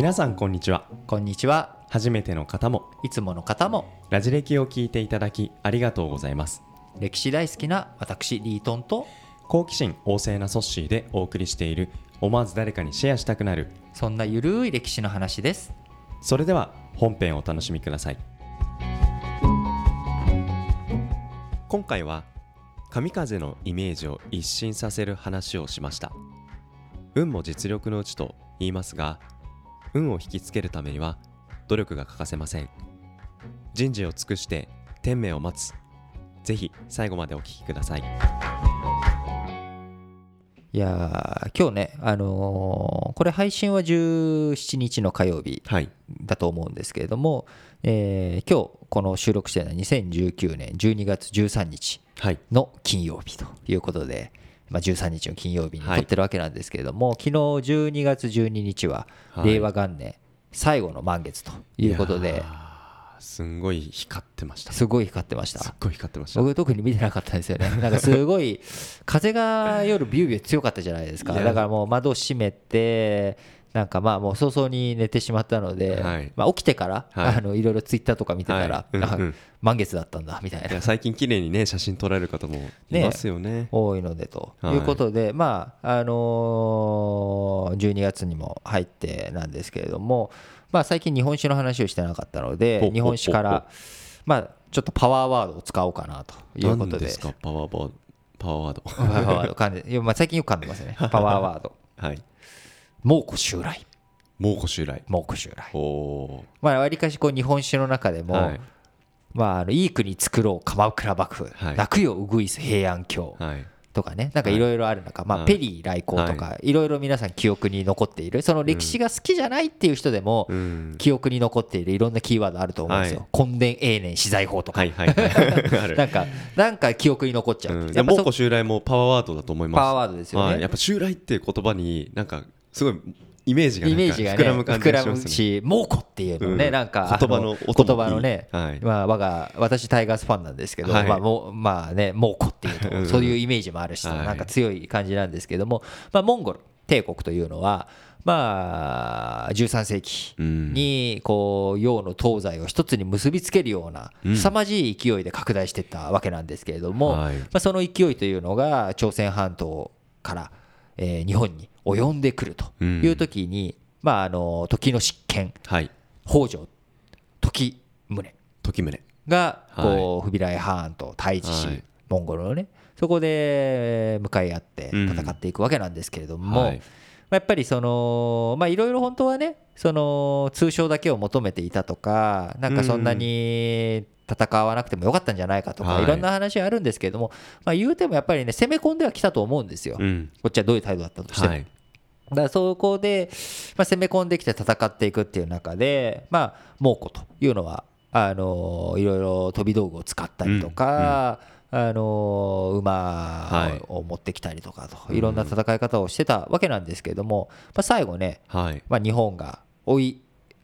皆さんこんにちはこんにちは。初めての方もいつもの方もラジ歴を聞いていただきありがとうございます歴史大好きな私リートンと好奇心旺盛なソッシーでお送りしている思わず誰かにシェアしたくなるそんなゆるい歴史の話です。それでは本編をお楽しみください今回は神風のイメージを一新させる話をしました運も実力のうちと言いますが運を引きつけるためには努力が欠かせません。人事を尽くして天命を待つ。ぜひ最後までお聞きください。いやー今日ね、あのーこれ配信は17日の火曜日はい。だと思うんですけれども、えー今日この収録しているのは2019年12月13日はい。の金曜日ということで、まあ、13日の金曜日にはい撮ってるわけなんですけれども、昨日12月12日ははい令和元年最後の満月ということで、すんごい光ってましたすすごい光ってましたっ。ごい光ってました僕特に見てなかったんですよね。なんかすごい風が夜ビュービュー強かったじゃないですか。だからもう窓閉めて、なんかまあもう早々に寝てしまったので、はい。まあ起きてから、はい。あのいろいろツイッターとか見てたら、はい。うんあうん。満月だったんだみたいな。最近綺麗にね写真撮られる方もいますよね。多いのでとはいいうことで、まああのー12月にも入ってなんですけれども、まあ最近日本酒の話をしてなかったのほでう日本酒からまあちょっとパワーワードを使おうかなということで。何ですか？パワーボーパワーワード。パワーワまあ最近よく噛んでますね。パワーワード。はい猛虎襲来。蒙古襲来。猛虎襲来。おおまあ、わりかしこう日本酒の中でも、はい。まあ、あのいい国作ろう鎌倉幕府、はい。泣くようぐいす平安京はい。とかね、なんかい。ろいろある中、まあ、はい。ペリー来航とか、い。ろいろ皆さん記憶に残っている、その歴史が好きじゃないっていう人でも、うん。記憶に残っているいろんなキーワードあると思うんですよ。根伝永年資材法とか、はいはいはい。なんか、なんか記憶に残っちゃう。うん、やっぱ蒙古襲来もパワーワードだと思いますパワーワードですよねはい、やっぱ襲来っていう言葉になんかすごいイメージがイメージがね膨らむ感じがしますし猛虎っていうのね、うん。なんか言葉の言葉のね、はい。まあ我が私タイガースファンなんですけど、はい。まあもうまあね猛虎っていうと、うん。そういうイメージもあるし、はい。なんか強い感じなんですけども、まあモンゴル帝国というのはまあ13世紀うん。にこう洋の東西を一つに結びつけるようなうん。凄まじい勢いで拡大していったわけなんですけれども、はい。まあ、その勢いというのが朝鮮半島から、えー日本に及んでくるという時に、まあ、あの時の執権はい。北条時宗。時宗。がこうフビライハーンと対峙し、はい。モンゴルのねそこで向かい合って戦っていくわけなんですけれども、はい。まあやっぱりそのまあいろいろ本当はねその通称だけを求めていたとかなんかそんなに戦わなくてもよかったんじゃないかとか、はい。い、ろんな話はあるんですけれども、まあ、言うてもやっぱりね攻め込んではきたと思うんですよ、うん。こっちはどういう態度だったとしても。はい。だからそこで、まあ、攻め込んできて戦っていくっていう中で、まあ、猛虎というのはあのいろいろ飛び道具を使ったりとか、あの馬を持ってきたりとかと、いろんな戦い方をしてたわけなんですけれども、まあ、最後ね、はい。まあ、日本が追い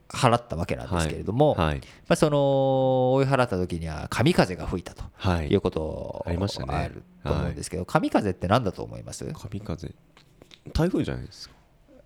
払ったわけなんですけれども、はい。まあ、その追い払った時には神風が吹いたとはい。いうことありましたね。あると思うんですけど、神風って何だと思います？神風。台風じゃないですか。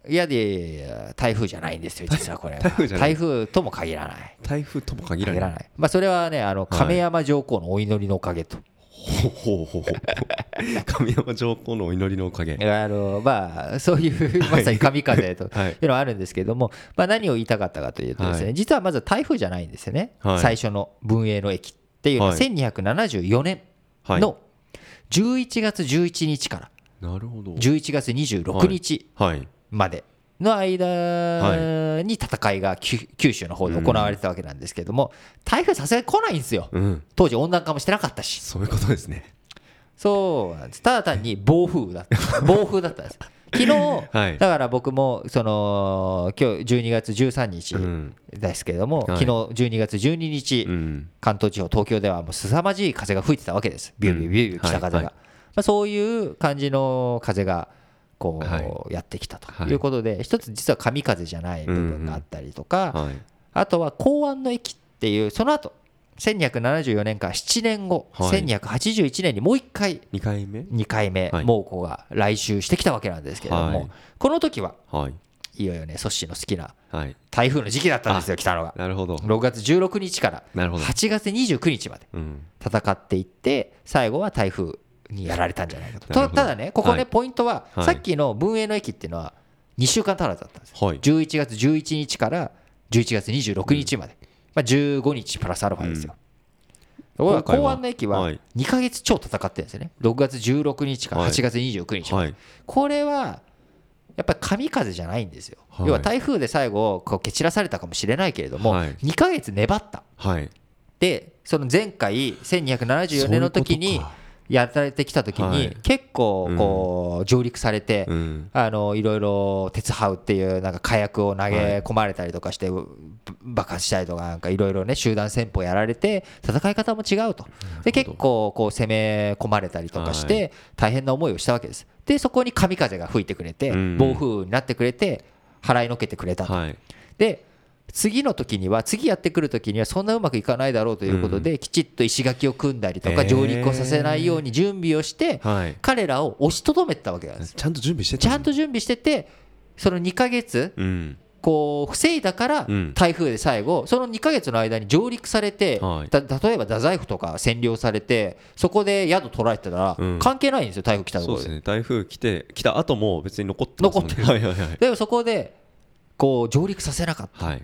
いやいや台風じゃないんですよ実はこれは。台風とも限らない。台風とも限らない。限らない。まあそれはねあの亀山上皇のお祈りのおかげと、ほうほうほう神山上皇のお祈りのおかげあのまあそういう まさに神風とはい。い。うのはあるんですけども、まあ、何を言いたかったかというとですね、はい。実はまず台風じゃないんですよね、はい。最初の文永の駅っていうのははい。1274年はい。の11月11日からなるほど。11月26日はい。までの間に戦いが九九州の方で行われてたわけなんですけども、台風さすがに来ないんですよ、うん。当時温暖化もしてなかったし、そういうことですね。そうなんです、ただ単に暴風だった、暴風だったんです。昨日、はい。だから僕もその今日12月13日うん。ですけれども、はい。昨日12月12日、うん。関東地方、東京ではもう凄まじい風が吹いてたわけです、ビュービュービュービュー北風が、そういう感じの風がこはうやってきたと。はい。いうことで、一つ実は神風じゃない部分があったりとか、はい。あとは公安の駅っていう、その後1274年から7年後、はい。1281年にもう一回、2回目？2回目、はい。猛虎が来襲してきたわけなんですけれども、はい。この時ははい。いよいよねソッシーの好きなはい。台風の時期だったんですよ来たのが。なるほど。6月16日からなるほど。8月29日までうん。戦っていって最後は台風にやられたんじゃないかと。ただねここねはい。ポイントははい。さっきの文英の駅っていうのは2週間足らずだったんですよ。はい。11月11日から11月26日まで、まあ、15日プラスアルファですよ。公安の駅ははい。2ヶ月超戦ってるんですよね、6月16日から8月29日まで、はい。これはやっぱり神風じゃないんですよ、はい。要は台風で最後、こう蹴散らされたかもしれないけれども、はい。2ヶ月粘った、はい。でその前回、1274年の時にやられてきた時にはい、結構こう上陸されて、うん。あのいろいろ鉄ハウっていうなんか火薬を投げ込まれたりとかして、ぶ爆発したりとかなんかいろいろね集団戦法やられて戦い方も違うと。で結構こう攻め込まれたりとかしはて大変な思いをしたわけです。でそこに神風が吹いてくれてうん。暴風雨になってくれて払いのけてくれたと。はい。で次の時には次やってくる時にはそんなうまくいかないだろうということできちっと石垣を組んだりとか上陸をさせないように準備をしてはい。彼らを押しとどめてたわけなんですちゃんと準備してたちゃんと準備しててその2ヶ月うん。こう防いだからうん台風で最後その2ヶ月の間に上陸されて例えば太宰府とか占領されてそこで宿取られてたらうん。関係ないんですよ台風来たところで。ね。台風来て来た後も別に残ってますもんね。残ってはいはいはい。でもそこでこう上陸させなかった。はい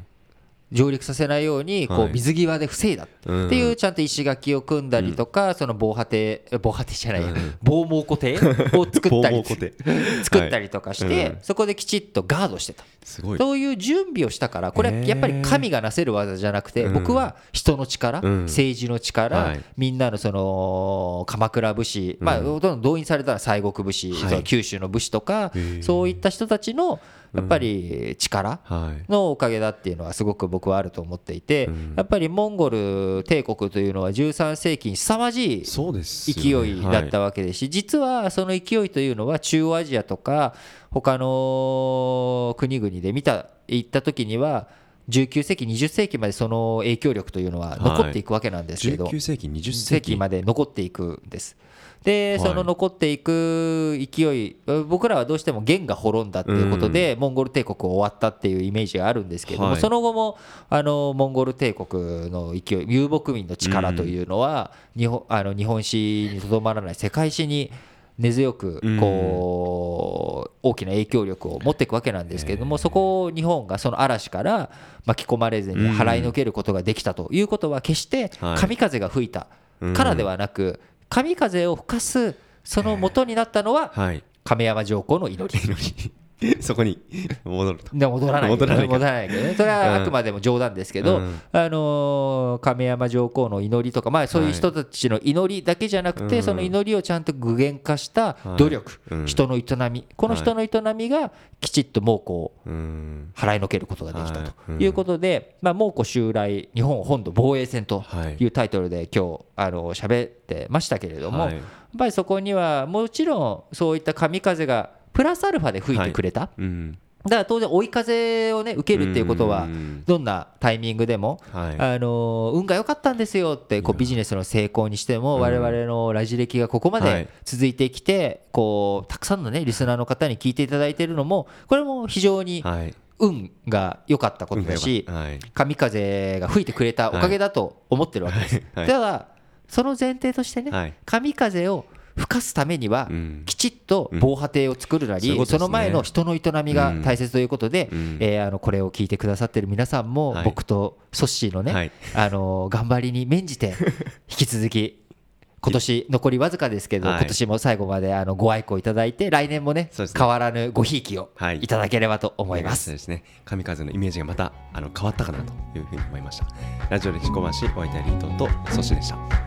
上陸させないようにこはい。う水際で防いだっうん。ていうちゃんと石垣を組んだりとかその防波堤防波堤じゃないや。うん防猛固定を作ったり。作ったりとかしはい。てうん。そこできちっとガードしてた。そういう準備をしたからこれはやっぱり神がなせる技じゃなくてうん。僕は人の力うん。政治のは力い。みんなのその鎌倉武士まあうんほとんど動員されたら西国武士九州の武士とかそういった人たちのやっぱり力はい。のおかげだっていうのはすごく僕はあると思っていてうん。やっぱりモンゴル帝国というのは13世紀に凄まじい勢いだったわけですし、実はその勢い。というのは中央アジアとか他の国々で見た行った時には19世紀20世紀までその影響力というのは残っていくわけなんですけど、19世紀20世世紀紀まで残っていくんです。で、はい。その残っていく勢い僕らはどうしても元が滅んだっていうことで、モンゴル帝国終わったっていうイメージがあるんですけれども、はい。その後もあのモンゴル帝国の勢い遊牧民の力というのは、日本あの日本史にとどまらない世界史に根強くうん。こう大きな影響力を持っていくわけなんですけれどもそこを日本がその嵐から巻き込まれずに払いのけることができたということは決してはい。神風が吹いたからではなく神風を吹かすその元になったのははい。亀山上皇の祈り そこに 戻ると。で戻らない。戻らないか戻らないけどね。それはあくまでも冗談ですけど、うん。あのー亀山上皇の祈りとか、まあ、そういう人たちの祈りだけじゃなくて、うん。その祈りをちゃんと具現化した努力、はいうん。人の営み。この人の営みがきちっと猛虎をうん。払いのけることができたはい。とうん。いうことで、まあ、猛虎襲来日本本土防衛戦とはい。いうタイトルで今日あの喋ってましたけれども、はい。やっぱりそこにはもちろんそういった神風がプラスアルファで吹いてくれた、うん。だから当然追い風をね受けるっていうことはうん。どんなタイミングでも、はい。あの運が良かったんですよってこうビジネスの成功にしてもうん。我々のラジ歴がここまはい。で続いてきてこうたくさんのねリスナーの方に聞いていただいているのもこれも非常にはい。運が良かったことだしはい。神風が吹いてくれたおかげだと思ってるわけです。はい。ただその前提としてね、はい。神風を吹かすためにはうん。きちっと防波堤を作るなり、その前の人の営みが大切ということで、うん。えーあのこれを聞いてくださってる皆さんもはい。僕とソッシーのね、はい。あの頑張りに免じて 引き続き今年残りわずかですけど、はい。今年も最後まであのご愛顧いただいて来年もね変わらぬごひいきをはい。いただければと思います。そうですね。神風のイメージがまたあの変わったかなというふうに思いました。ラジオで自己回しお相手はリートンとソシでした